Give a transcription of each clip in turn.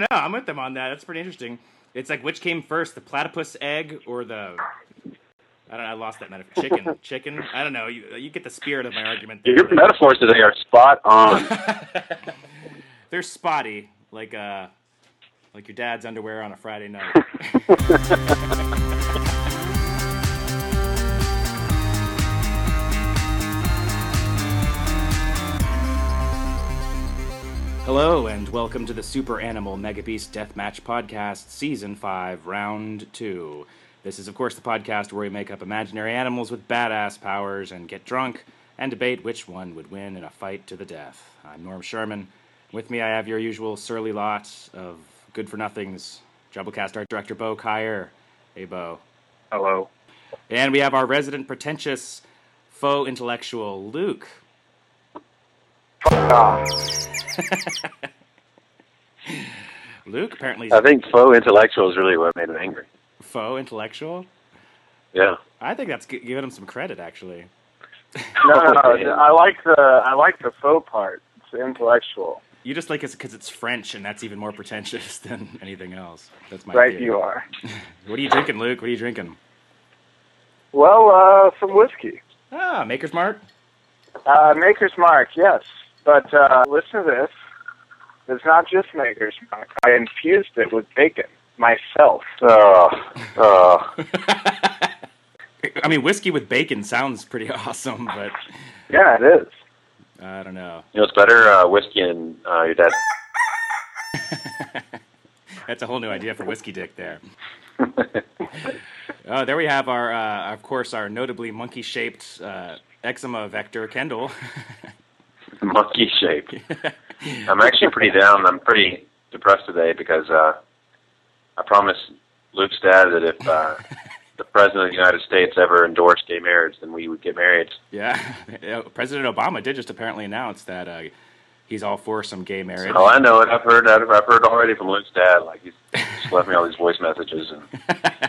don't know. I'm with them on that. That's pretty interesting. It's like which came first, the platypus egg or the I don't know. I lost that metaphor. Chicken, chicken. I don't know. You you get the spirit of my argument. There. Your metaphors today are spot on. They're spotty, like uh, like your dad's underwear on a Friday night. Hello and welcome to the Super Animal Mega Beast Deathmatch Podcast, Season 5, Round 2. This is, of course, the podcast where we make up imaginary animals with badass powers and get drunk and debate which one would win in a fight to the death. I'm Norm Sherman. With me, I have your usual surly lot of good for nothings. Jumblecast art director Bo Kaier. Hey, Bo. Hello. And we have our resident pretentious faux intellectual, Luke. Fuck off. Luke, apparently, I think faux intellectual is really what made him angry. faux intellectual. Yeah. I think that's giving him some credit, actually. No, no, no. I like the I like the faux part. It's intellectual. You just like it because it's French, and that's even more pretentious than anything else. That's my right, theory. you are. What are you drinking, Luke? What are you drinking? Well, uh, some whiskey. Ah, Maker's Mark. Uh, Maker's Mark, yes. But uh, listen to this. It's not just Maker's Mark. I infused it with bacon myself. Oh, oh. I mean, whiskey with bacon sounds pretty awesome, but Yeah, it is. I don't know. You know what's better? Uh, whiskey and uh, your dad. That's a whole new idea for whiskey dick there. Oh, there we have our, uh, of course, our notably monkey-shaped uh, eczema vector, Kendall. Monkey shape. I'm actually pretty down. I'm pretty depressed today because uh, I promised Luke's dad that if uh, the president of the United States ever endorsed gay marriage, then we would get married. yeah, Yeah, President Obama did just apparently announce that uh, he's all for some gay marriage. Oh, I know it. I've heard. I've I've heard already from Luke's dad. Like he's just left me all these voice messages, and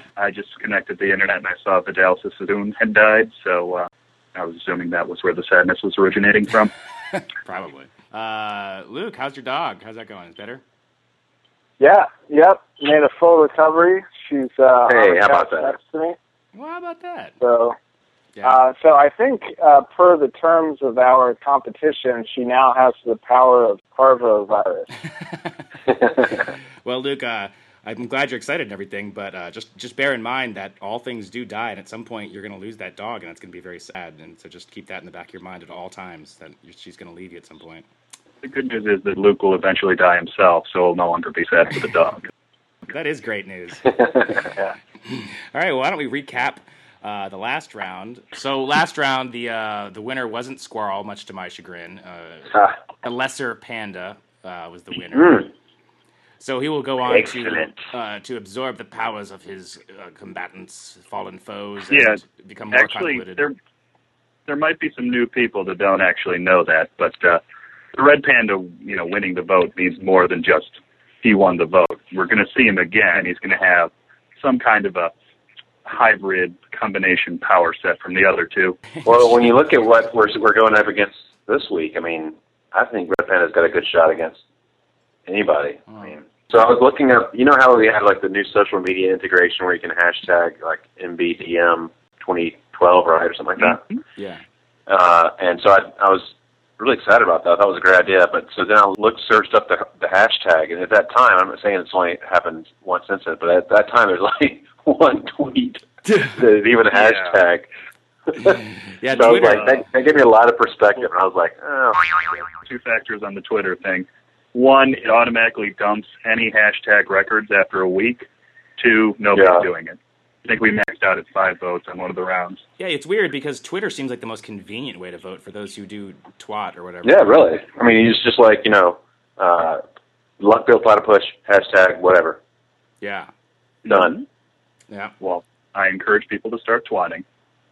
I just connected the internet and I saw Vidal Sassoon had died, so uh, I was assuming that was where the sadness was originating from. Probably. Uh, Luke, how's your dog? How's that going? Is it better? Yeah, yep. Made a full recovery. She's uh, Hey, how about that? next to me. Well, how about that? So, Yeah. uh, so I think uh, per the terms of our competition, she now has the power of parvovirus. well, Luke, uh, I'm glad you're excited and everything, but uh, just just bear in mind that all things do die, and at some point you're going to lose that dog, and it's going to be very sad. And so just keep that in the back of your mind at all times that she's going to leave you at some point. The good news is that Luke will eventually die himself, so he'll no longer be sad for the dog. That is great news. yeah. All right, well, why don't we recap uh, the last round? So last round, the uh, the winner wasn't Squirrel, much to my chagrin. Uh, Ah, a lesser panda uh, was the winner. So he will go on Excellent. to uh, to absorb the powers of his uh, combatants, fallen foes, and Yeah, become more actually, convoluted. there there might be some new people that don't actually know that, but uh, the red panda, you know, winning the vote means more than just he won the vote. We're going to see him again. He's going to have some kind of a hybrid combination power set from the other two. well, when you look at what we're we're going up against this week, I mean, I think Red Panda's got a good shot against anybody. I mean, so I was looking up. You know how we had like the new social media integration where you can hashtag like MBDM 2012, right, or something like that. yeah, Uh, and so I, I was really excited about that. That was a great idea. But so then I looked, searched up the, the hashtag, and at that time, I'm not saying it's only happened once since it, but at that time, there's like one tweet that is even a hashtag. yeah. so I was Twitter. like, that, that gave me a lot of perspective, and I was like, oh, two factors on the Twitter thing. One, it automatically dumps any hashtag records after a week. Two, nobody's Yeah. doing it. I think we maxed out at five votes on one of the rounds. yeah, it's weird because Twitter seems like the most convenient way to vote for those who do twat or whatever. yeah, really. I mean, it's just like you know, uh, luck bill platypus hashtag whatever yeah, done. yeah, Well, I encourage people to start twatting.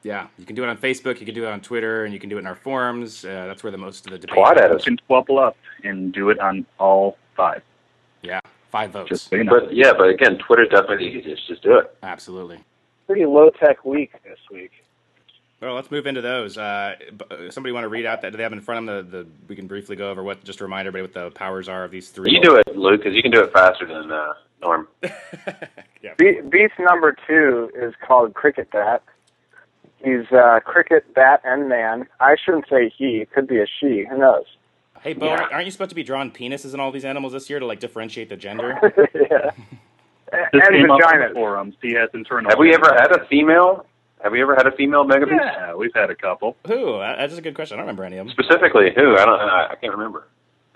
Yeah. You can do it on Facebook. You can do it on Twitter, and you can do it in our forums. Uh, that's where the most of the debate. Twat at You can twelple up and do it on all five. Yeah, five votes. Just you know. But yeah, but again, Twitter's definitely the easiest. Just do it. Absolutely. Pretty low tech week this week. Well, let's move into those. Uh, somebody want to read out that? Do they have in front of them? The, the we can briefly go over what. Just to remind everybody what the powers are of these three. You do it, Luke, because you can do it faster than uh, Norm. yeah. Be- beast number two is called Cricket Bat. He's uh, cricket, bat, and man. I shouldn't say he. It could be a she. Who knows? Hey, Bo, Yeah. aren't you supposed to be drawing penises in all these animals this year to like differentiate the gender? yeah. This and came up the forums. He has internal. Have we ever had a female? Have we ever had a female megabeast? Yeah, we've had a couple. Who? That's a good question. I don't remember any of them. Specifically, who? I don't. I, I can't remember.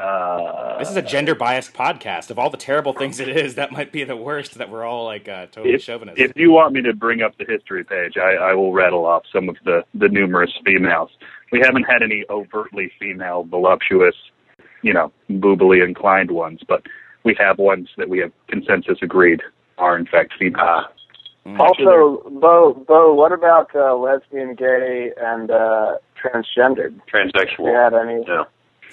Uh, This is a gender biased podcast. Of all the terrible things it is, that might be the worst. That we're all like uh, totally if, chauvinist. if you want me to bring up the history page, I, I will rattle off some of the, the numerous females. We haven't had any overtly female, voluptuous, you know, boobily inclined ones, but we have ones that we have consensus agreed are in fact female. Uh, Mm. Also, Bo, Bo, what about uh, lesbian, gay, and uh, transgendered? transsexual. Do you had any? No.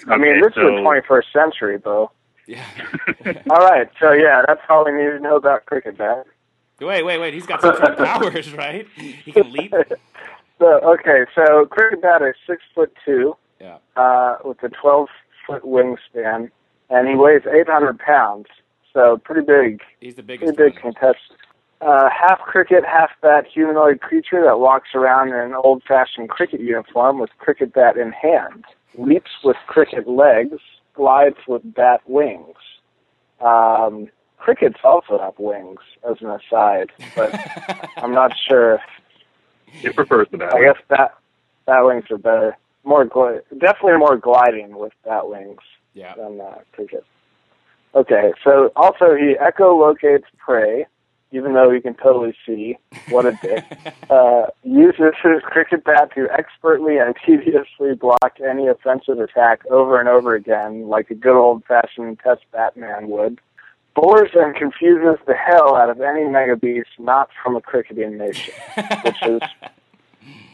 I mean, Okay, this so, is the 21st century, Bo. yeah. All right, so yeah, that's all we need to know about Cricket Bat. wait, wait, wait. He's got some powers, right? He can leap. So okay, so Cricket Bat is six foot two, Yeah. uh, with a 12 foot wingspan, and he weighs 800 pounds. So pretty big, He's the biggest. pretty big contestant. Uh, half cricket, half bat humanoid creature that walks around in an old fashioned cricket uniform with cricket bat in hand, leaps with cricket legs, glides with bat wings. Um, crickets also have wings, as an aside, but I'm not sure. It prefers the bat. I guess bat bat wings are better, more gli- definitely more gliding with bat wings yeah. than uh, cricket. Okay, so also he echolocates prey, even though he can totally see. What a dick. uh, uses his cricket bat to expertly and tediously block any offensive attack over and over again, like a good old fashioned test Batman would. Bores and confuses the hell out of any mega beast not from a cricketing nation, which is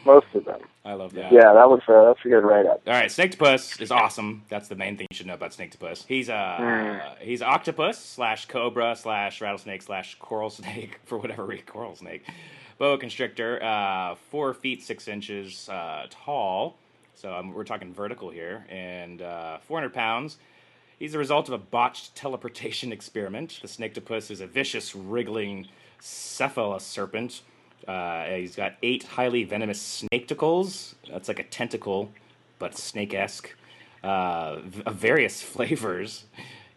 most of them. I love that. Yeah, that was a, that's a good write up. All right, Snakepuss is awesome. That's the main thing you should know about Snakepuss. He's a Mm. he's octopus slash cobra slash rattlesnake slash coral snake for whatever reason coral snake, boa constrictor, uh, four feet six inches uh, tall. So um, we're talking vertical here, and uh, 400 pounds. He's the result of a botched teleportation experiment. The Snakeopus is a vicious, wriggling cephalus serpent. Uh, he's got eight highly venomous snaketacles. That's like a tentacle, but snake-esque. Uh, v- of various flavors.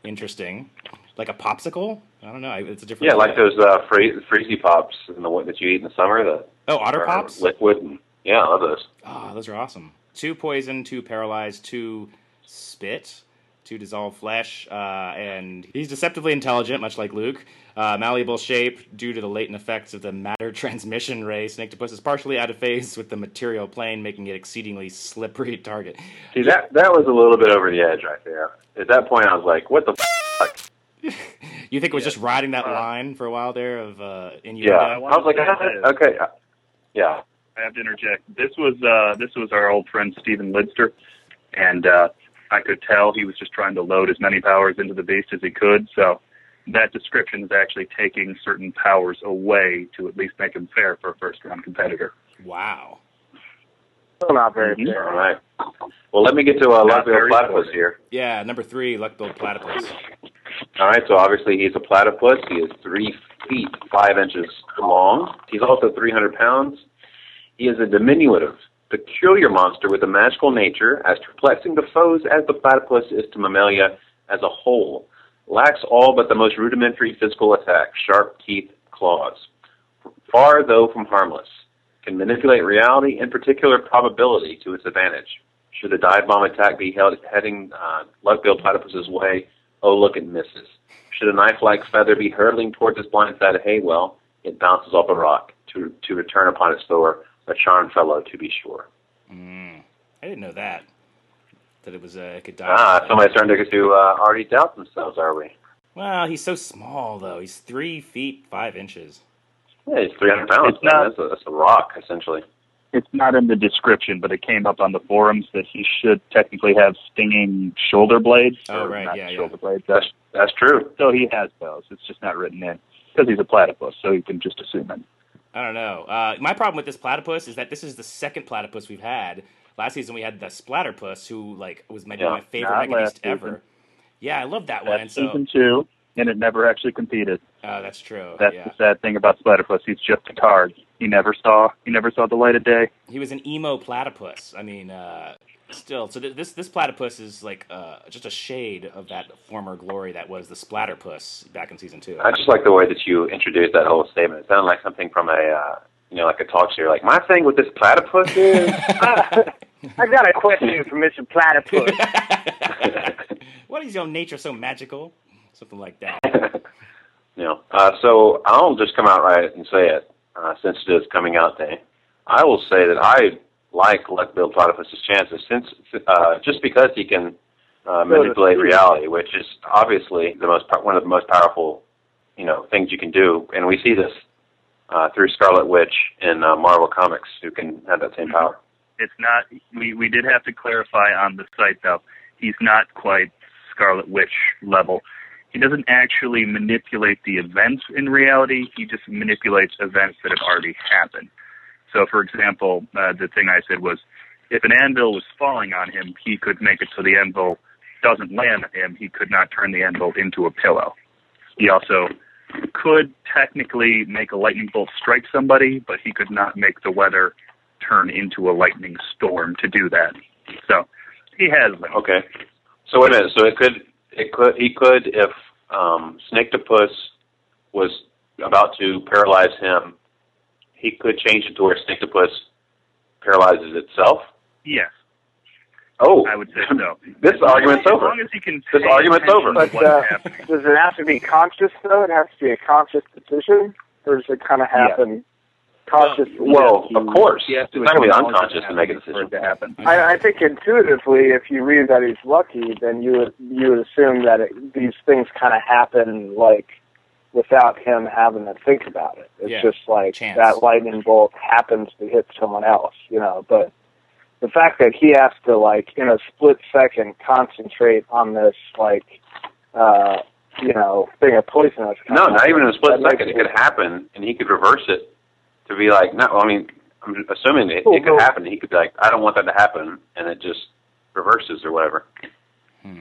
Interesting. Like a popsicle? I don't know. It's a different. Yeah, like those uh, free- freezy pops in the one that you eat in the summer. The Oh, otter pops. liquid. And, yeah, I love those. Oh, those are awesome. Two poison, two paralyzed, two spit, two dissolve flesh, uh, and he's deceptively intelligent, much like Luke. Uh, malleable shape due to the latent effects of the matter transmission ray. Snakeopus is partially out of phase with the material plane, making it exceedingly slippery target. See, that that was a little bit over the edge right there. At that point, I was like, "What the fuck?" You think it was just riding that Uh, line for a while there of uh, innuendo? Yeah, I was like, "Ah, "Okay, uh, yeah." I have to interject. This was uh, this was our old friend Stephen Lidster, and uh, I could tell he was just trying to load as many powers into the beast as he could. So that description is actually taking certain powers away to at least make him fair for a first round competitor. Wow. Still not very Mhm. fair. All right. Well, let me get to uh, Not Luckbill very platypus important. here. Yeah, number three, luck-billed platypus. All right, so obviously he's a platypus. He is three feet five inches long. He's also 300 pounds. He is a diminutive, peculiar monster with a magical nature, as perplexing to foes as the platypus is to mammalia as a whole. Lacks all but the most rudimentary physical attack, sharp teeth, claws. Far, though, from harmless. Can manipulate reality, in particular probability, to its advantage. Should a dive bomb attack be held, heading uh, Luckbill Platypus's way, oh, look, it misses. Should a knife-like feather be hurtling towards its blind side hay, well, it bounces off a rock to, to return upon its thrower, a charmed fellow, to be sure. Mm, I didn't know that. That it was uh, it could die. Ah, somebody's starting to, to uh, already doubt themselves, are we? Well, he's so small though. He's three feet five inches. Yeah, he's 300 pounds. It's not- That's, a, that's a rock, essentially. It's not in the description, but it came up on the forums that he should technically have stinging shoulder blades. Oh, right, not yeah, yeah. shoulder blades. That's, that's true. So he has those. It's just not written in because he's a platypus, so you can just assume it. I don't know. Uh, my problem with this platypus is that this is the second platypus we've had. Last season we had the splatterpus, who like was maybe Yeah, my favorite not Mega last Beast ever. season. Yeah, I love that one. That's And so, season two, and it never actually competed. uh, that's true. That's yeah, the sad thing about Splatterpuss. He's just a card. He never saw. He never saw the light of day. he was an emo platypus. I mean, uh, still. So th- this this platypus is like uh, just a shade of that former glory that was the splatterpus back in season two. I just like the way that you introduced that whole statement. It sounded like something from a, uh, you know, like a talk show. Like my thing with this platypus is, I got a question for Mr. Platypus. what is your nature so magical? Something like that. you know. Uh, so I'll just come out right and say it, uh, since it is coming out day. I will say that I like Luck Bill Platypus's chances, since uh, just because he can uh, manipulate reality, which is obviously the most po- one of the most powerful, you know, things you can do, and we see this uh, through Scarlet Witch in uh, Marvel Comics, who can have that same power. It's not. We we did have to clarify on the site though. He's not quite Scarlet Witch level. He doesn't actually manipulate the events in reality. He just manipulates events that have already happened. So, for example, uh, the thing I said was, if an anvil was falling on him, he could make it so the anvil doesn't land on him. He could not turn the anvil into a pillow. He also could technically make a lightning bolt strike somebody, but he could not make the weather turn into a lightning storm to do that. So he has limits. Okay. So wait a minute. So it could, it could, he could, if um, Snakeopus was about to paralyze him, he could change it to where Snakeopus paralyzes itself. Yes, Oh, I would say no. this argument's as over. long as he can. This argument's over. But uh, does it have to be conscious though? It has to be a conscious decision, or does it kind of happen conscious? Well, of course. He has to It's not gonna be acknowledge unconscious it to make a decision. to happen. I, I think intuitively, if you read that he's lucky, then you would you would assume that it, these things kind of happen like without him having to think about it. It's Yeah, just like chance. that lightning bolt happens to hit someone else, you know. But the fact that he has to like in a split second concentrate on this like uh you know thing of poison No, not even in a split second. It could happen, and he could reverse it to be like, no. I mean, I'm assuming it, it could happen. He could be like, I don't want that to happen, and it just reverses or whatever.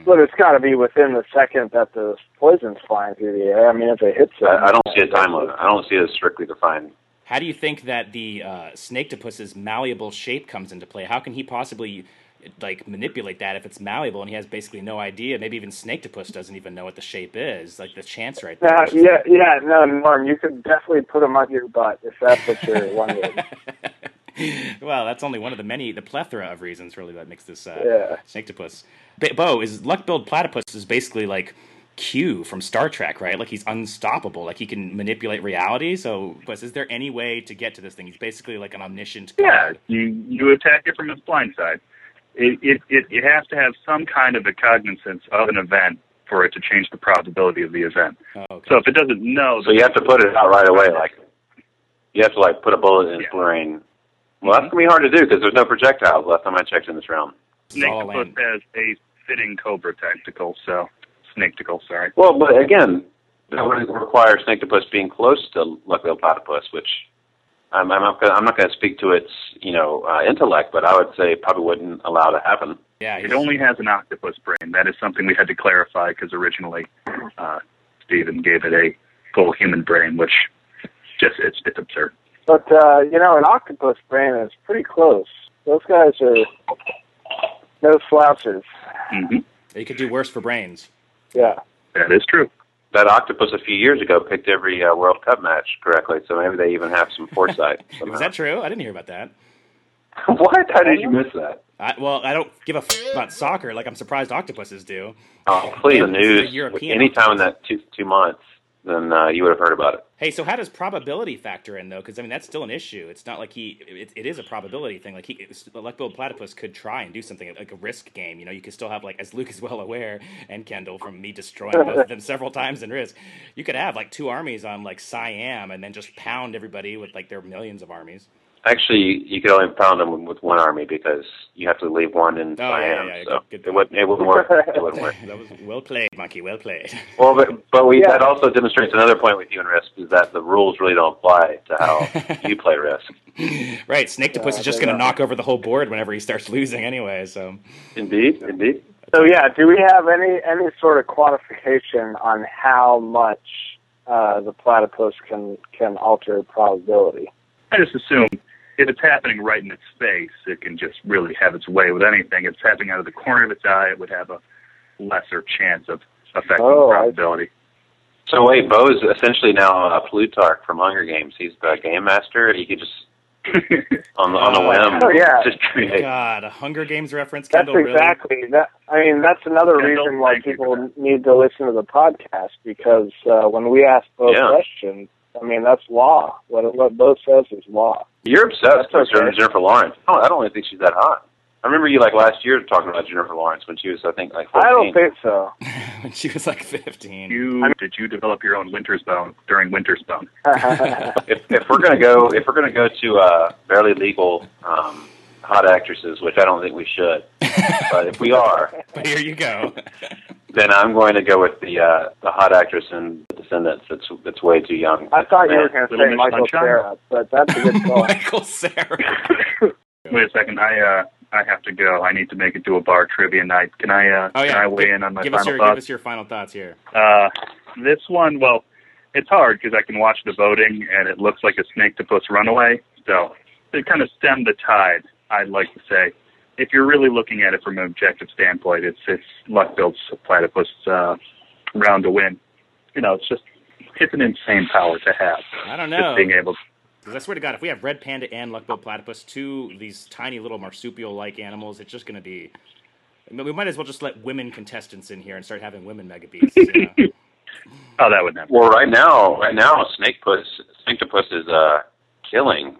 But it's got to be within the second that the poison's flying through the air. I mean, if it hits him, I, I don't see a time limit. I don't see it strictly defined. How do you think that the uh, Snakeopus's malleable shape comes into play? How can he possibly like manipulate that if it's malleable and he has basically no idea? Maybe even Snakeopus doesn't even know what the shape is. Like the chance right there. Uh, yeah, yeah, no, Norm, you could definitely put him on your butt if that's what you're wondering. well, that's only one of the many, the plethora of reasons really that makes this uh, Yeah. Snakeopus. Ba- Bo is luck-billed platypus is basically like Q from Star Trek, right? Like he's unstoppable. Like he can manipulate reality. So, but is there any way to get to this thing? He's basically like an omniscient Yeah, card. you you attack it from its blind side. It, it it it has to have some kind of a cognizance of an event for it to change the probability of the event. Oh, okay. So if it doesn't know, So you have to put it out right away. Like you have to like put a bullet in its Yeah. brain. Well, that's gonna be hard to do because there's no projectiles. Last time I checked in this round. It's all Snake land. has a fitting cobra tactical, so snake tickle, sorry. Well, but again, that would require Snakeopus being close to Luckbill Platypus, which I'm, I'm not gonna, I'm not going to speak to its you know uh, intellect, but I would say probably wouldn't allow to happen. yeah, It only has an octopus brain. That is something we had to clarify because originally uh, Steven gave it a full human brain, which just it's it's absurd. But uh, you know, an octopus brain is pretty close. Those guys are no slouches. hmm he could do worse for brains. Yeah. That is true. That octopus a few years ago picked every uh, World Cup match correctly, so maybe they even have some foresight. Is that true? I didn't hear about that. what? How did you miss that? I, well, I don't give a f- about soccer. Like I'm surprised octopuses do. Oh, please, the This is a news. European Anytime in that two two months, then uh, you would have heard about it. Hey, so how does probability factor in though? Because I mean that's still an issue. It's not like he. It, it is a probability thing. Like he, Luckbill Platypus could try and do something like a risk game. You know, you could still have like, as Luke is well aware, and Kendall from me destroying both of them several times in risk. You could have like two armies on like Siam and then just pound everybody with like their millions of armies. Actually, you could only pound them with one army because you have to leave one in Oh, yeah, Siam. yeah, yeah, so good- good it wouldn't. It wouldn't work. It wouldn't work. that was well played, Monkey. Well played. Well, but but we Yeah. that also demonstrates another point with you and Risk is that the rules really don't apply to how you play Risk. right, Snaketopus Yeah, is just going to knock over the whole board whenever he starts losing anyway. So Indeed, indeed. So yeah, do we have any any sort of quantification on how much uh, the platypus can can alter probability? I just assume if it's happening right in its face, it can just really have its way with anything. If it's happening out of the corner of its eye, it would have a lesser chance of affecting Oh, probability. So wait, Bo is essentially now uh, Plutarch from Hunger Games. He's the game master. He could just on the on a whim oh, yeah. just create. God, a Hunger Games reference, That's Kendall. Really? exactly that. I mean, that's another Kendall, reason why people need to listen to the podcast because uh, when we ask both Yeah. questions, I mean that's law. What what both says is law. You're obsessed That's with okay. Jennifer Lawrence. Oh, I don't even think she's that hot. I remember you like last year talking about Jennifer Lawrence when she was, I think, like 14. I don't think so. when she was like 15. You did you develop your own Winter's Bone during Winter's Bone? if if we're gonna go if we're gonna go to uh, barely legal um, hot actresses, which I don't think we should, but if we are, But here you go. then I'm going to go with the uh, the hot actress in The Descendants. That's that's way too young. I thought you were going to say Miss Michael Sunshine? Cera, but that's a good call. Michael Cera. Wait a second, I uh I have to go. I need to make it to a bar trivia night. Can I uh Oh yeah. can I weigh give, in on my give final us your thoughts? give us your final thoughts here. Uh, this one, well, it's hard because I can watch the voting and it looks like a snake to puss runaway. So to kind of stem the tide, I'd like to say, if you're really looking at it from an objective standpoint, it's it's luck builds platypus uh, round to win. You know, it's just it's an insane power to have. I don't Just know. being able. 'Cause I swear to God, if we have red panda and luck-billed platypus, two these tiny little marsupial-like animals, it's just going to be. I mean, we might as well just let women contestants in here and start having women mega beasts. You know? Oh, that would never. Well, right now, right now, Snake Puss, Snakeopus is uh, killing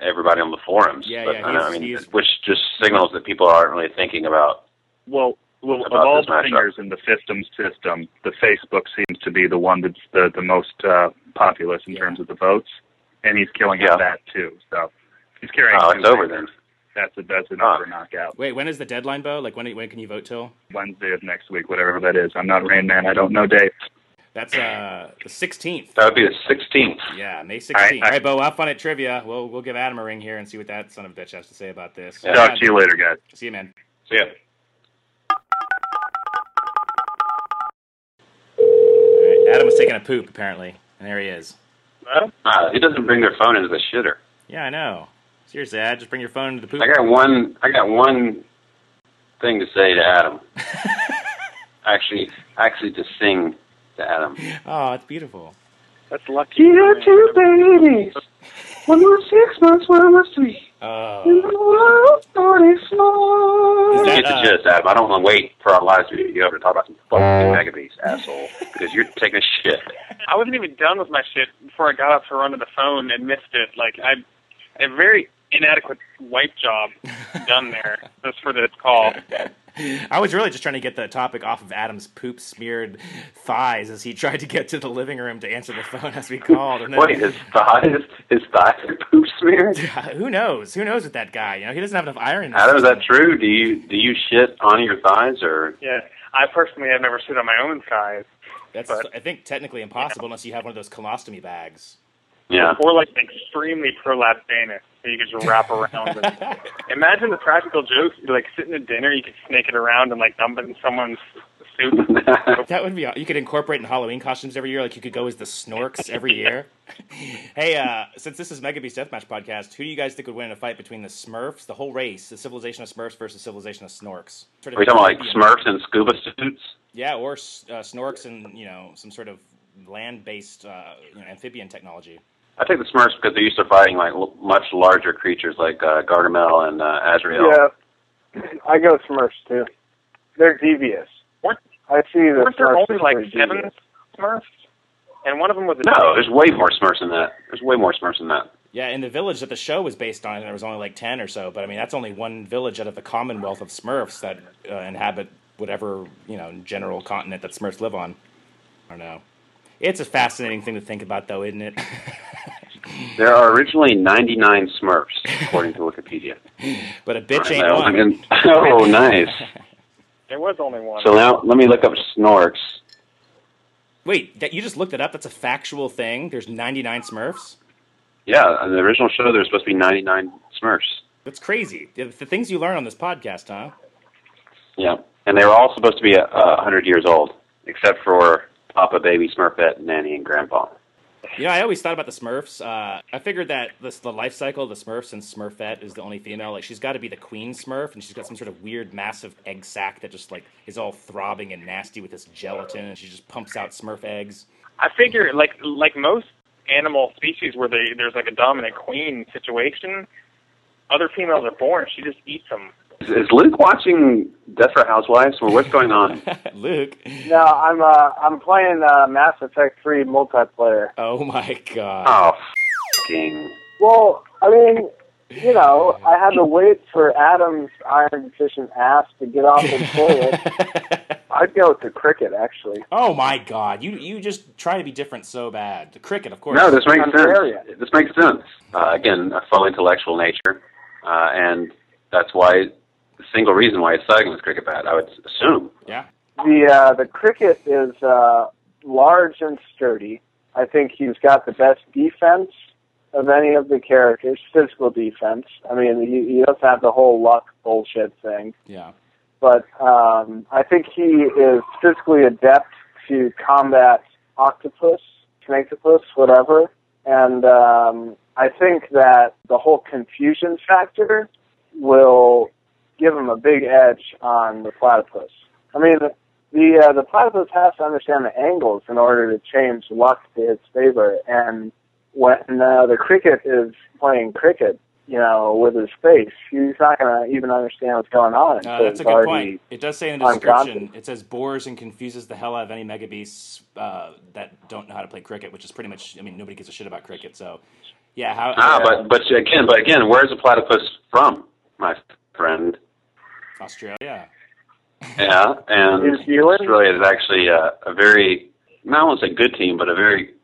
everybody on the forums. Yeah, but, yeah, I, know, I mean, which just signals that people aren't really thinking about. Well, well, of all the fingers in the system system, the Facebook seems to be the one that's the the most uh, populous in Yeah. terms of the votes, and he's killing Yeah. that too. So he's carrying. Oh, two it's over fingers. then. That's a that's an over knockout. Wait, when is the deadline, Bo? Like when when can you vote till? Wednesday of next week, whatever that is. I'm not a Rain Man. I don't know dates. That's uh the 16th. That would be the 16th. Yeah, May 16th. All right, All right, Bo, have fun at trivia. We'll we'll give Adam a ring here and see what that son of a bitch has to say about this. Yeah. Talk to you later, guys. See you, man. See right, Adam was taking a poop apparently, and there he is. Uh, he doesn't bring their phone into the shitter. Yeah, I know. Seriously, Ad, just bring your phone into the poop. I got one. I got one thing to say to Adam. actually, actually, to sing to Adam. Oh, it's beautiful. That's lucky. Here two babies. One was six months, one was three. Oh, You Is get the gist, Adam. I don't want to wait for our lives to be over to talk about some fucking mega beast, asshole. Because you're taking a shit. I wasn't even done with my shit before I got up to run to the phone and missed it. Like I, a very inadequate wipe job done there just for this call. I was really just trying to get the topic off of Adam's poop smeared thighs as he tried to get to the living room to answer the phone as we called. And then, Wait, his thighs, his thighs are poop smeared. who knows? Who knows with that guy? You know, he doesn't have enough iron. in his Adam, is that true? Do you do you shit on your thighs or? Yeah, I personally have never shit on my own thighs, That's but- I think technically impossible unless you have one of those colostomy bags. Yeah. or like an extremely prolapsed anus that you could just wrap around. And imagine the practical jokes. You're like sitting at dinner, you could snake it around and like dump it in someone's suit. That would be. You could incorporate in Halloween costumes every year. Like you could go as the Snorks every year. hey, uh, since this is Mega Beast Deathmatch podcast, who do you guys think would win in a fight between the Smurfs, the whole race, the civilization of Smurfs versus civilization of Snorks? Sort of Are we talking like Smurfs and scuba suits? Yeah, or uh, Snorks and you know some sort of land-based uh, you know, amphibian technology. I take the Smurfs because they're used to fighting like l- much larger creatures like uh, Gargamel and uh, Azrael. Yeah, I go Smurfs too. They're devious. Weren't- I see the Weren't there only like pretty seven devious. Smurfs? And one of them was a No, there's way more Smurfs than that. There's way more Smurfs than that. Yeah, in the village that the show was based on, there was only like ten or so. But I mean, that's only one village out of the Commonwealth of Smurfs that uh, inhabit whatever you know general continent that Smurfs live on. I don't know. It's a fascinating thing to think about, though, isn't it? There are originally 99 Smurfs, according to Wikipedia. But a bitch ain't Well, one. I mean- oh, nice. There was only one. So now let me look up Snorks. Wait, that you just looked it up? That's a factual thing. There's 99 Smurfs. Yeah, on the original show, there's supposed to be 99 Smurfs. That's crazy. The, the things you learn on this podcast, huh? Yeah, and they were all supposed to be a, a hundred years old, except for Papa, Baby, Smurfette, Nanny, and Grandpa. You know, I always thought about the Smurfs. Uh, I figured that this, the life cycle of the Smurfs and Smurfette is the only female. Like, she's got to be the queen Smurf, and she's got some sort of weird, massive egg sac that just like is all throbbing and nasty with this gelatin, and she just pumps out Smurf eggs. I figure, like like most animal species where they there's like a dominant queen situation, other females are born. She just eats them. Is, is Luke watching Desperate Housewives, or what's going on? Luke. No, I'm uh, I'm playing uh, Mass Effect 3 multiplayer. Oh my god. oh, f***ing. Well, I mean, you know, I had to wait for Adam's iron deficient ass to get off the toilet. I'd go with the cricket, actually. oh my god. You you just try to be different so bad. The cricket, of course. No, this makes Contrarian. sense. This makes sense. Uh, again, a full intellectual nature, uh, and that's why the single reason why it's citing this cricket bat. I would assume. Yeah. The uh, the cricket is uh, large and sturdy. I think he's got the best defense of any of the characters, physical defense. I mean, he, he doesn't have the whole luck bullshit thing. Yeah. but um, I think he is physically adept to combat octopus, snaketopus, whatever. And um, I think that the whole confusion factor will give him a big edge on the platypus. I mean, the uh, the platypus has to understand the angles in order to change luck to its favor. And when uh, the cricket is playing cricket, you know, with his face, he's not going to even understand what's going on. Uh, that's a good point. It does say in the description, it says bores and confuses the hell out of any mega beasts uh, that don't know how to play cricket, which is pretty much, I mean, nobody gives a shit about cricket. So, yeah, how. Ah, but but again, but again, where's the platypus from, my friend? Australia. Yeah, and New Zealand? Australia is actually a, a very, not only won't good team, but a very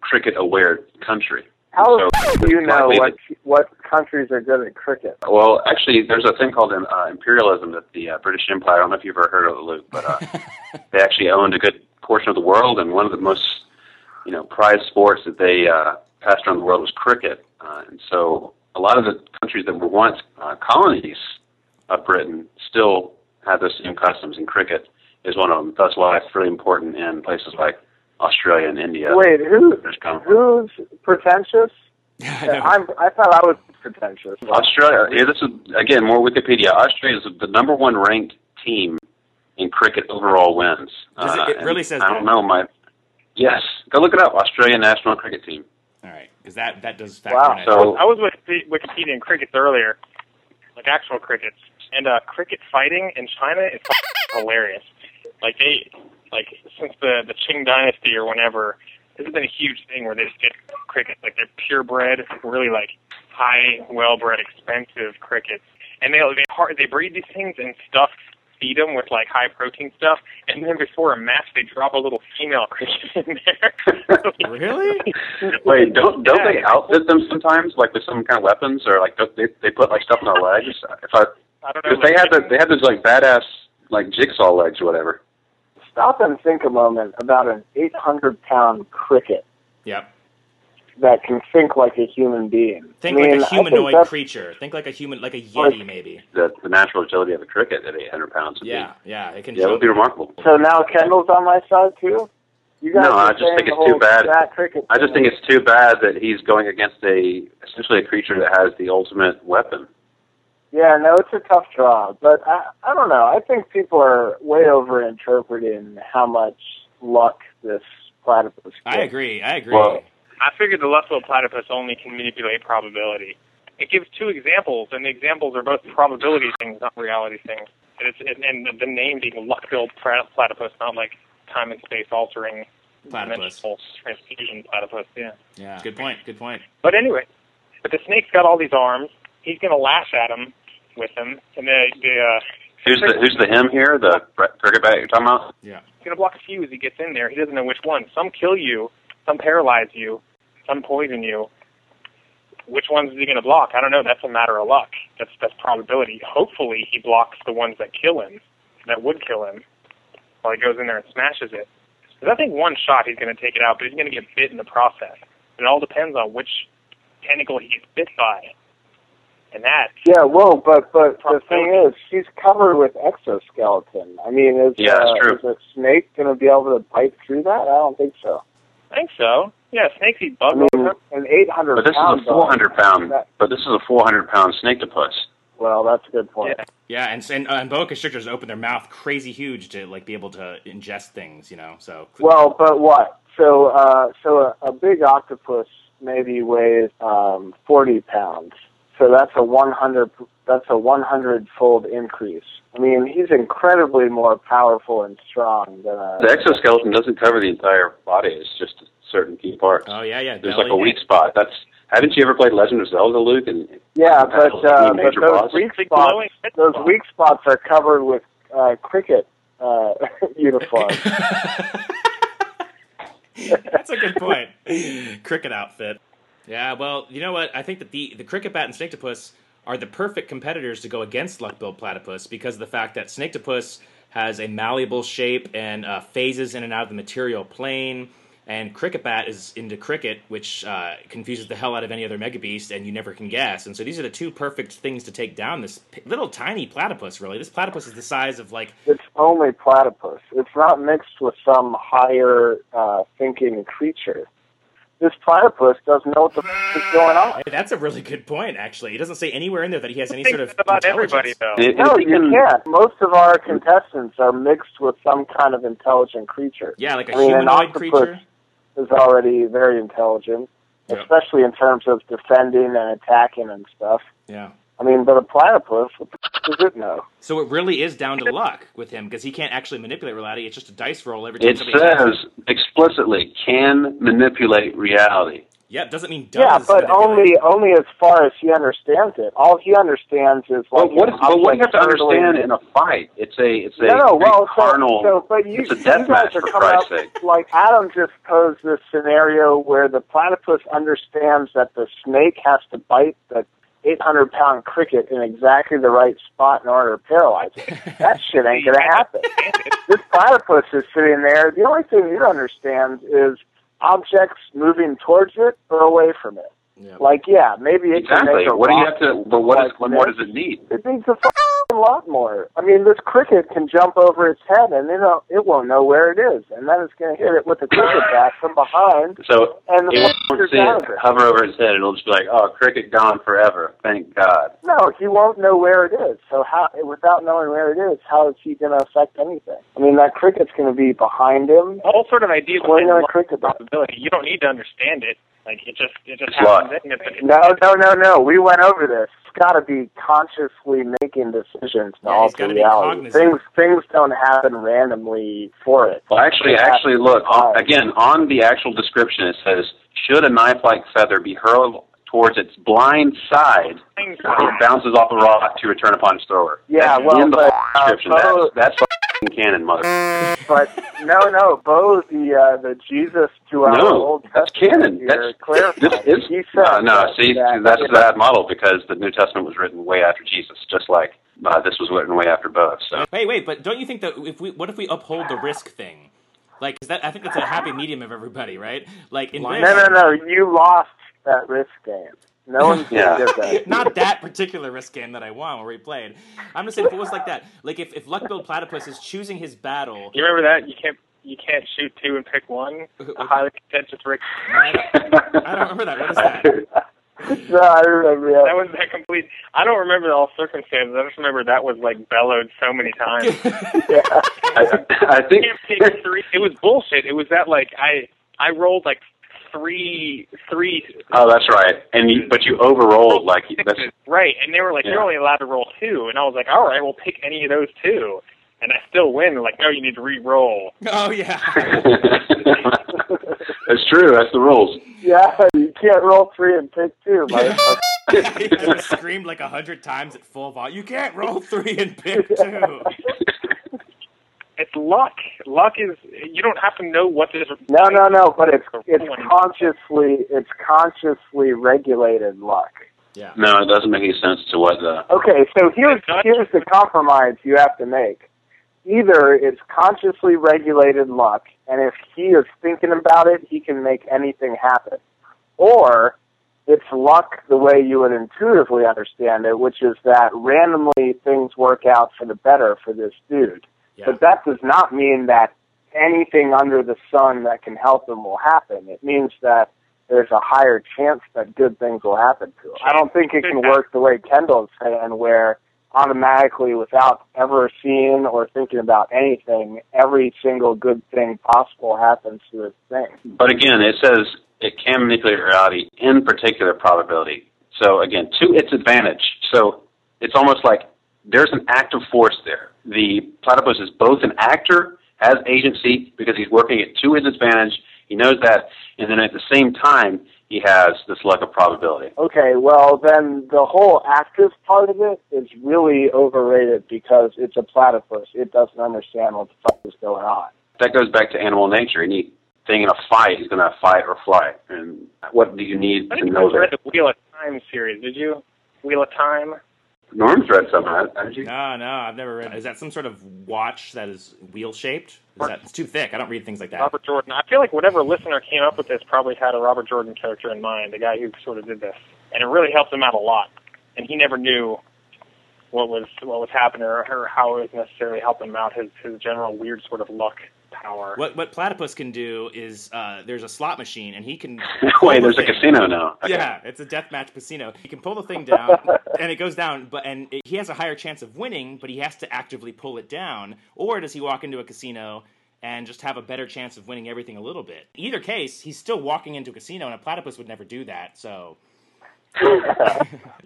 cricket-aware country. How So, do you know likely what what countries are good at cricket? Well, actually, there's a thing called uh, imperialism that the uh, British Empire. I don't know if you've ever heard of it, Luke, but uh, they actually owned a good portion of the world, and one of the most, you know, prized sports that they uh, passed around the world was cricket. Uh, and so, a lot of the countries that were once uh, colonies of Britain still have those same customs, and cricket is one of them. That's why it's really important in places like Australia and India. Wait, who There's come from. who's pretentious? I know. I'm, I thought I was pretentious. Australia. Yeah, this is again more Wikipedia. Australia is the number one ranked team in cricket overall wins. Does it- Uh, it really and says I don't that? know my. Yes, go look it up. Australian national cricket team. All right, because that, that does factor Wow, in. it. so- I was with Wikipedia and crickets earlier, like actual crickets, and uh, cricket fighting in China is hilarious. Like they, like since the the Qing Dynasty or whenever, this has been a huge thing where they just get crickets like they're purebred, really like high, well-bred, expensive crickets, and they they hard, they breed these things and stuff feed them with like high protein stuff, and then before a match they drop a little female cricket in there. Really? Wait, don't don't they outfit them sometimes, like with some kind of weapons, or like don't they they put like stuff on their legs? If I I don't know. because they like, had the, they had those like badass like jigsaw legs or whatever. Stop and think a moment about an 800 pound cricket Yep. that can think like a human being. Think I mean, like a humanoid that's- creature. Think like a human, like a yeti, Like- maybe. The the natural agility of a cricket at 800 pounds. Would Yeah, yeah. It can. be, yeah, it would be remarkable. So now Kendall's on my side too. You guys No, I just think it's too bad. fat cricket I just think it's too bad that he's going against a essentially a creature that has the ultimate weapon. Yeah, no, it's a tough draw, but I I don't know. I think people are way over interpreting how much luck this platypus. I agree. I agree. Well- I figured the left-wheel platypus only can manipulate probability. It gives two examples, and the examples are both probability things, not reality things. And, it's, and, and the name being luck-filled platypus, not like time and space altering Platypus. dimensional transfusion platypus. Yeah. Yeah. Good point. Good point. But anyway, but the snake's got all these arms. He's gonna lash at him with them, and the the uh, Who's the who's the him here? The cricket bat you're talking about? Yeah. he's gonna block a few as he gets in there. He doesn't know which one. Some kill you, some paralyze you, some poison you. which ones is he going to block? I don't know. That's a matter of luck. That's that's probability. Hopefully, he blocks the ones that kill him, that would kill him, while he goes in there and smashes it. Because I think one shot he's going to take it out, but he's going to get bit in the process. It all depends on which tentacle he gets bit by, and that. Yeah, well, but but the thing is, she's covered with exoskeleton. I mean, is Yeah, uh, is a snake going to be able to bite through that? I don't think so. I think so. Yeah, snakes eat bugs. I mean, an 800 But this is a 400 dog, pound. that- But this is a 400 pound snakeopus. Well, that's a good point. Yeah. Yeah, and and, uh, and boa constrictors open their mouth crazy huge to like be able to ingest things, you know. So Well, but what? So, uh, so a, a big octopus maybe weighs um, 40 pounds. So that's a 100. That's a 100 fold increase. I mean, he's incredibly more powerful and strong than a. The exoskeleton doesn't cover the entire body. It's just certain key parts. oh yeah, yeah, There's belly. like a weak spot. That's haven't you ever played Legend of Zelda, Luke? And Yeah, but uh, but those boss? weak spots, those weak spots are covered with uh, cricket uh, uniforms. That's a good point. cricket outfit. Yeah, well, you know what? I think that the the cricket bat and snaketopus are the perfect competitors to go against luck-billed platypus because of the fact that snaketopus has a malleable shape and uh, phases in and out of the material plane. And cricket bat is into cricket, which uh, confuses the hell out of any other mega beast, and you never can guess. And so these are the two perfect things to take down this little tiny platypus. Really, this platypus is the size of like it's only platypus. It's not mixed with some higher uh, thinking creature. This platypus doesn't know what the f- is going on. Hey, that's a really good point, actually. He doesn't say anywhere in there that he has any sort of about everybody intelligence. though. And No, you can- can't. Most of our contestants are mixed with some kind of intelligent creature. Yeah, like a I mean, an humanoid octopus creature. is already very intelligent, Yeah. especially in terms of defending and attacking and stuff. Yeah. I mean, but a platypus, what the f- does it know? So it really is down to luck with him because he can't actually manipulate reality. It's just a dice roll every time It somebody says explicitly can manipulate reality. Yeah, it doesn't mean does. Yeah, but manipulate. only only as far as he understands it. All he understands is like what, an is, well, what do you have to understand in a fight? It's a it's a No, no, well, so, carnal. so, but you, it's a you death guys match are coming up, sake. like Adam just posed this scenario where the platypus understands that the snake has to bite the 800 pound cricket in exactly the right spot in order to paralyze it. That shit ain't gonna happen. This platypus is sitting there. The only thing it understands is objects moving towards it or away from it. Yeah. Like, yeah, maybe it can Exactly. make a What do you have to? But what is like what more does it need? it needs a fucking lot more. I mean, this cricket can jump over its head, and it don't, it won't know where it is, and then it's going to hit it with a cricket bat from behind, So and the it won't see out it of it. hover over its head. It'll just be like, "Oh, cricket gone forever. Thank God." No, he won't know where it is. So how, without knowing where it is, how is he going to affect anything? I mean, that cricket's going to be behind him. The whole sort of idea Swing behind on cricket bat. probability. You don't need to understand it. Like it just it just It's happens. No, no, no, no. We went over this. It's got to be consciously making decisions to Yeah, he's alter gotta be reality. cognizant. Things things don't happen randomly for it. Well, actually, Yeah. actually, look Uh, on, again on the actual description. It says, "Should a knife-like feather be hurled towards its blind side, it bounces off a rock to return upon its thrower." Yeah, That's well, in the but, uh, description. Bo- that's that's fucking canon, mother. But no, no, Bo, the uh, the Jesus to our No, Old that's Testament canon. here That's clarified. this is he no, said no. that- See, that- that's a bad model because the New Testament was written way after Jesus, just like uh, this was written way after both. So Wait, wait, but don't you think that if we, what if we uphold the risk thing? Like, 'cause that I think that's a happy medium of everybody, right? Like, in No, no, no. You lost that risk game. No one Yeah. did that. not that particular risk game that I won where we played. I'm just saying if it was like that, like if if Luck Build Platypus is choosing his battle, You remember that? You can't you can't shoot two and pick one. A highly contentious Rick. I I don't remember that. What is that? no, I remember that. That was that complete. I don't remember all circumstances. I just remember that was like bellowed so many times. yeah. I, I You think can't pick three. It was bullshit. It was that like I I rolled like three three. Oh, that's right. And you, but you overrolled like that's right, and they were like, Yeah. you're only allowed to roll two, and I was like, all right, we'll pick any of those two, and I still win. They're like, no, you need to re-roll. Oh yeah. That's true. That's the rules. yeah, you can't roll three and pick two. motherfucker. he just screamed like a hundred times at full volume. You can't roll three and pick two. it's luck. Luck is you don't have to know what this. No, no, no. But it's it's consciously it's consciously regulated luck. Yeah. No, it doesn't make any sense to what the. Okay, so here's here's the compromise you have to make. Either it's consciously regulated luck, and if he is thinking about it, he can make anything happen, or it's luck the way you would intuitively understand it, which is that randomly things work out for the better for this dude. Yeah. But that does not mean that anything under the sun that can help him will happen. It means that there's a higher chance that good things will happen to him. I don't think it can work the way Kendall's saying, where automatically, without ever seeing or thinking about anything, every single good thing possible happens to this thing. But again, it says it can manipulate reality in particular probability. So again, to its advantage. So it's almost like there's an active force there. The platypus is both an actor, has agency because he's working it to his advantage. He knows that, and then at the same time, he has this luck of probability. Okay, well then the whole active part of it is really overrated because it's a platypus. It doesn't understand what the fuck is going on. That goes back to animal nature. Any thing in a fight is going to fight or flight. And what do you need I to think you know guys read that? the Wheel of Time series. Did you? Wheel of Time. Norm's read some of that, haven't you? No, no, I've never read. Is that some sort of watch that is wheel shaped? Is that it's too thick? I don't read things like that. Robert Jordan. I feel like whatever listener came up with this probably had a Robert Jordan character in mind, the guy who sort of did this, and it really helped him out a lot. And he never knew what was what was happening or, or how it was necessarily helping him out. His his general weird sort of luck power. What what platypus can do is uh, there's a slot machine and he can. Wait, there's a Okay. casino now. Okay. Yeah, it's a deathmatch casino. He can pull the thing down, and it goes down. But and it, he has a higher chance of winning, but he has to actively pull it down. Or does he walk into a casino and just have a better chance of winning everything a little bit? Either case, he's still walking into a casino, and a platypus would never do that. So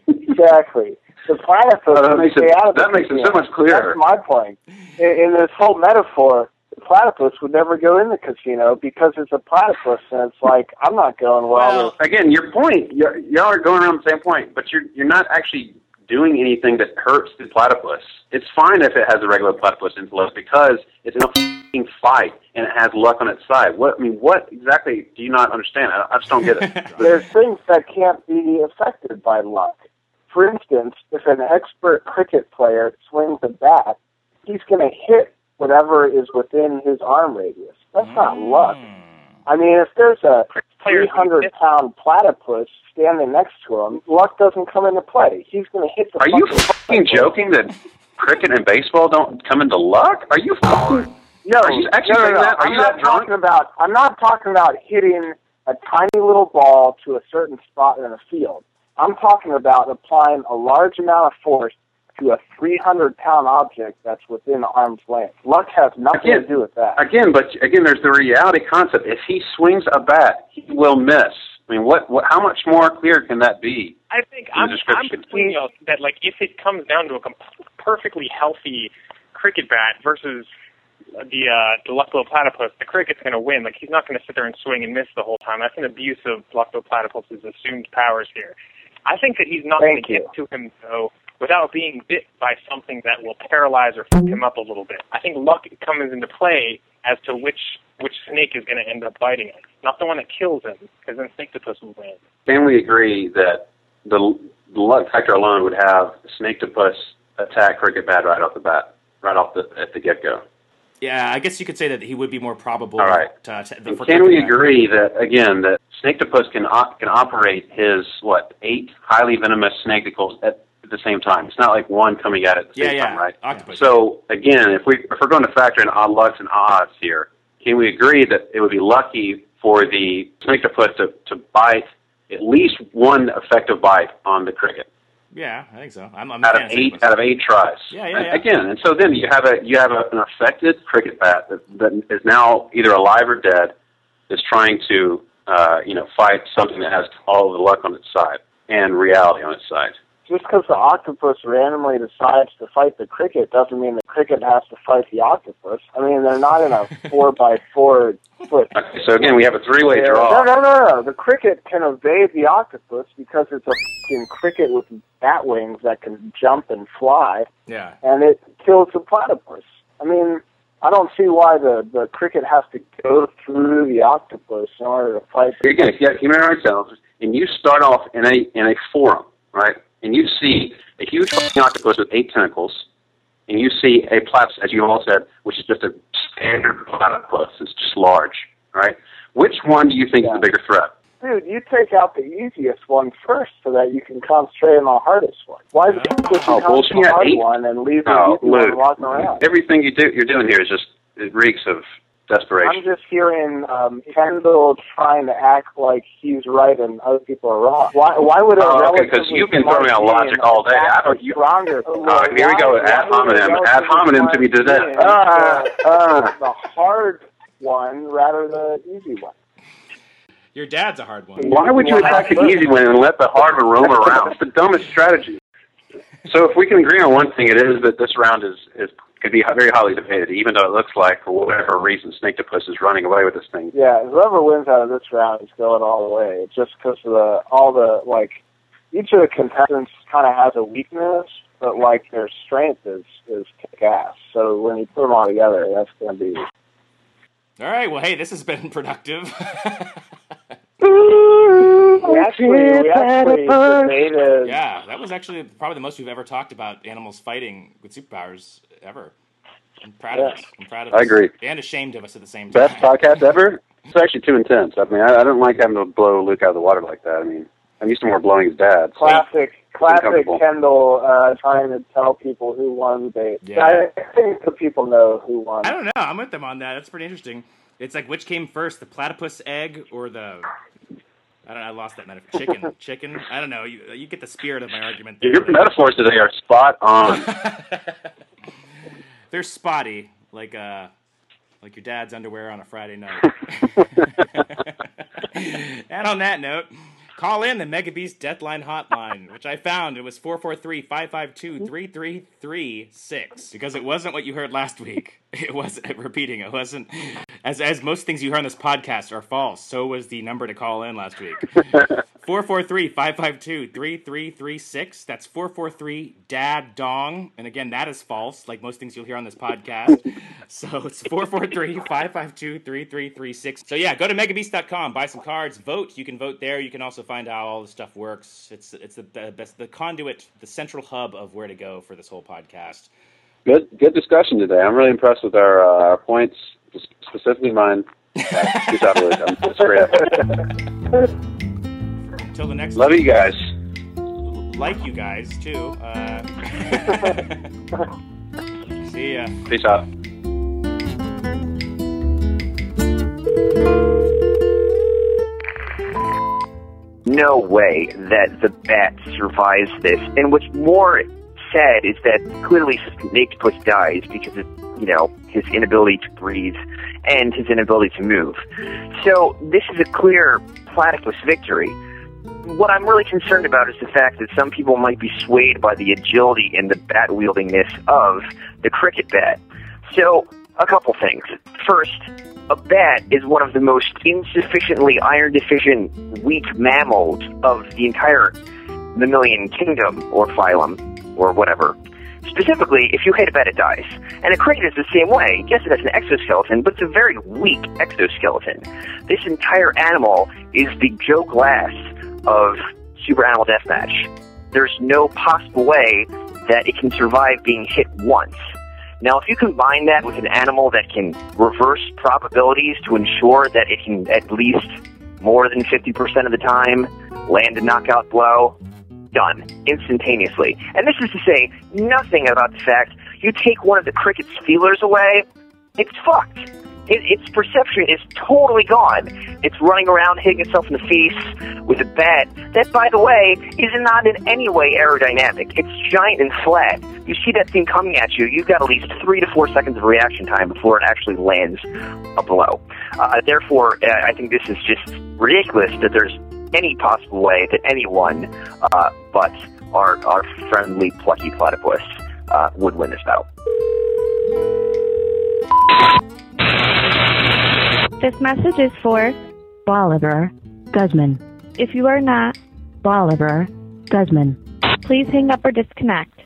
exactly. The platypus Oh, that makes it- out of the that makes it so much clearer. That's my point. In, in this whole metaphor, the platypus would never go in the casino because it's a platypus, and it's like I'm not going well. Well, Again, your point, you're, y'all are going around the same point, but you're you're not actually doing anything that hurts the platypus. It's fine if it has a regular platypus intellect because it's in a f***ing fight and it has luck on its side. What I mean, what exactly do you not understand? I, I just don't get it. there's things that can't be affected by luck. For instance, if an expert cricket player swings a bat, he's going to hit whatever is within his arm radius. That's not mm. luck. I mean, if there's a 300 pound platypus standing next to him, luck doesn't come into play. He's going to hit the Are you fucking joking that cricket and baseball don't come into luck? Are you fucking? No, Are you actually no, no, no. that? Are I'm you not that drunk? talking about. I'm not talking about hitting a tiny little ball to a certain spot in a field. I'm talking about applying a large amount of force to a 300 pound object that's within arm's length. Luck has nothing Again, to do with that. Again, but again, there's the reality concept. If he swings a bat, he will miss. I mean, what? what how much more clear can that be? I think I'm, I'm description. between y'all that like if it comes down to a com- perfectly healthy cricket bat versus the uh, the Lucto platypus, the cricket's going to win. Like he's not going to sit there and swing and miss the whole time. That's an abuse of Lucto platypus's assumed powers here. I think that he's not going to you. get to him though without being bit by something that will paralyze or fuck him up a little bit. I think luck comes into play as to which which snake is going to end up biting him, not the one that kills him, because then Snakeopus will win. Can we agree that the, the luck factor alone would have Snake-Topus attack cricket bat right off the bat, right off the at the get go? yeah, I guess you could say that he would be more probable. All right. To, to, And can we bat. agree that again that Snake-Topus can op- can operate his what eight highly venomous snakicles at the same time? It's not like one coming at it at the Yeah, same yeah. time, right? Octopus. So again, if we if we're going to factor in odd lucks and odds here, can we agree that it would be lucky for the Snake-Topus to, to bite at least one effective bite on the cricket? Yeah, I think so. I'm, I'm out of eight out of eight tries. Yeah, yeah, And yeah. Again, and so then you have a you have a, an affected cricket bat that, that is now either alive or dead, is trying to uh, you know fight something that has all of the luck on its side and reality on its side. Just because the octopus randomly decides to fight the cricket doesn't mean the cricket has to fight the octopus. I mean, they're not in a four by four foot. Okay, so again, we have a three-way draw. no, no, no. no. The cricket can evade the octopus because it's a fucking cricket with bat wings that can jump and fly, Yeah. and it kills the platypus. I mean, I don't see why the the cricket has to go through the octopus in order to fight. Again, if you have human rights cells and you start off in a in a forum, right, and you see a huge fucking octopus with eight tentacles, and you see a platypus, as you all said, which is just a standard platypus, it's just large, right? Which one do you think Yeah. is the bigger threat? Dude, you take out the easiest one first so that you can concentrate on the hardest one. Why the fuck would you Oh, concentrate on the hard Eight- one and leave the No, easy one walking around? Everything you do, you're doing here is just it reeks of desperation. I'm just hearing um, Kendall trying to act like he's right and other people are wrong. Why? Why would a Oh, okay, 'cause relatively you've been smart throwing out logic all day. I don't- you- stronger. Oh, here we go, ad why would a hominem, ad hominem to be me to death. being Ah, ah. the hard one rather than the easy one? Your dad's a hard one. Why would you attack the easy one and let the hard one roam around? It's the dumbest strategy. So if we can agree on one thing, it is that this round is, is could be very highly debated, even though it looks like, for whatever reason, Snakeopus is running away with this thing. Yeah, whoever wins out of this round is going all the way. It's just because of the all the like each of the contestants kind of has a weakness, but like their strength is is kick ass. So when you put them all together, that's going to be. All right. Well, hey, this has been productive. We actually we actually debated. yeah, that was actually probably the most we've ever talked about animals fighting with superpowers ever. I'm proud of us. I'm proud of I us. agree. And ashamed of us at the same time. Best podcast ever? It's actually too intense. I mean, I, I don't like having to blow Luke out of the water like that. I mean, I'm used to more blowing his dad. so- Classic, classic Kendall uh, trying to tell people who won the debate. Yeah. I think the people know who won. I don't know. I'm with them on that. That's pretty interesting. It's like which came first, the platypus egg or the I don't know. I lost that metaphor. Chicken, chicken. I don't know. You you get the spirit of my argument. There. Your metaphors today are spot on. They're spotty, like uh, like your dad's underwear on a Friday night. and on that note, call in the Mega Beast Deathline hotline, which I found. It was 443-552-3336. Because it wasn't what you heard last week. It wasn't repeating. It wasn't as as most things you heard on this podcast are false. So was the number to call in last week. 443-552-3336. That's 443 Dad Dong. And again, that is false, like most things you'll hear on this podcast. so it's 443-552-3336. So yeah, go to megabeast.com, buy some cards, vote. You can vote there. You can also find out how all the stuff works. It's it's the, best the conduit, the central hub of where to go for this whole podcast. Good, good discussion today. I'm really impressed with our uh, our points, specifically mine. Uh, good job, Luke. I'm. Until the next Love you guys. like you guys too. Uh, see ya. Peace out. no way that the bat survives this. And what's more sad is that clearly Snakepuss dies because of, you know, his inability to breathe and his inability to move. So this is a clear platypus victory. What I'm really concerned about is the fact that some people might be swayed by the agility and the bat wieldingness of the cricket bat. So, a couple things. First, a bat is one of the most insufficiently iron deficient weak mammals of the entire mammalian kingdom or phylum or whatever. Specifically, if you hit a bat, it dies. And a cricket is the same way. Yes, it has an exoskeleton, but it's a very weak exoskeleton. This entire animal is the Joe Glass of Super Animal Deathmatch. There's no possible way that it can survive being hit once. Now, if you combine that with an animal that can reverse probabilities to ensure that it can at least more than 50% of the time land a knockout blow, done instantaneously. And this is to say nothing about the fact you take one of the cricket's feelers away, it's fucked. It, its perception is totally gone. It's running around hitting itself in the face with a bat that, by the way, is not in any way aerodynamic. It's giant and flat. You see that thing coming at you, you've got at least three to four seconds of reaction time before it actually lands a blow. Uh, therefore, uh, I think this is just ridiculous that there's any possible way that anyone uh, but our, our friendly, plucky platypus uh, would win this battle. This message is for Bolivar Guzman. If you are not Bolivar Guzman, please hang up or disconnect.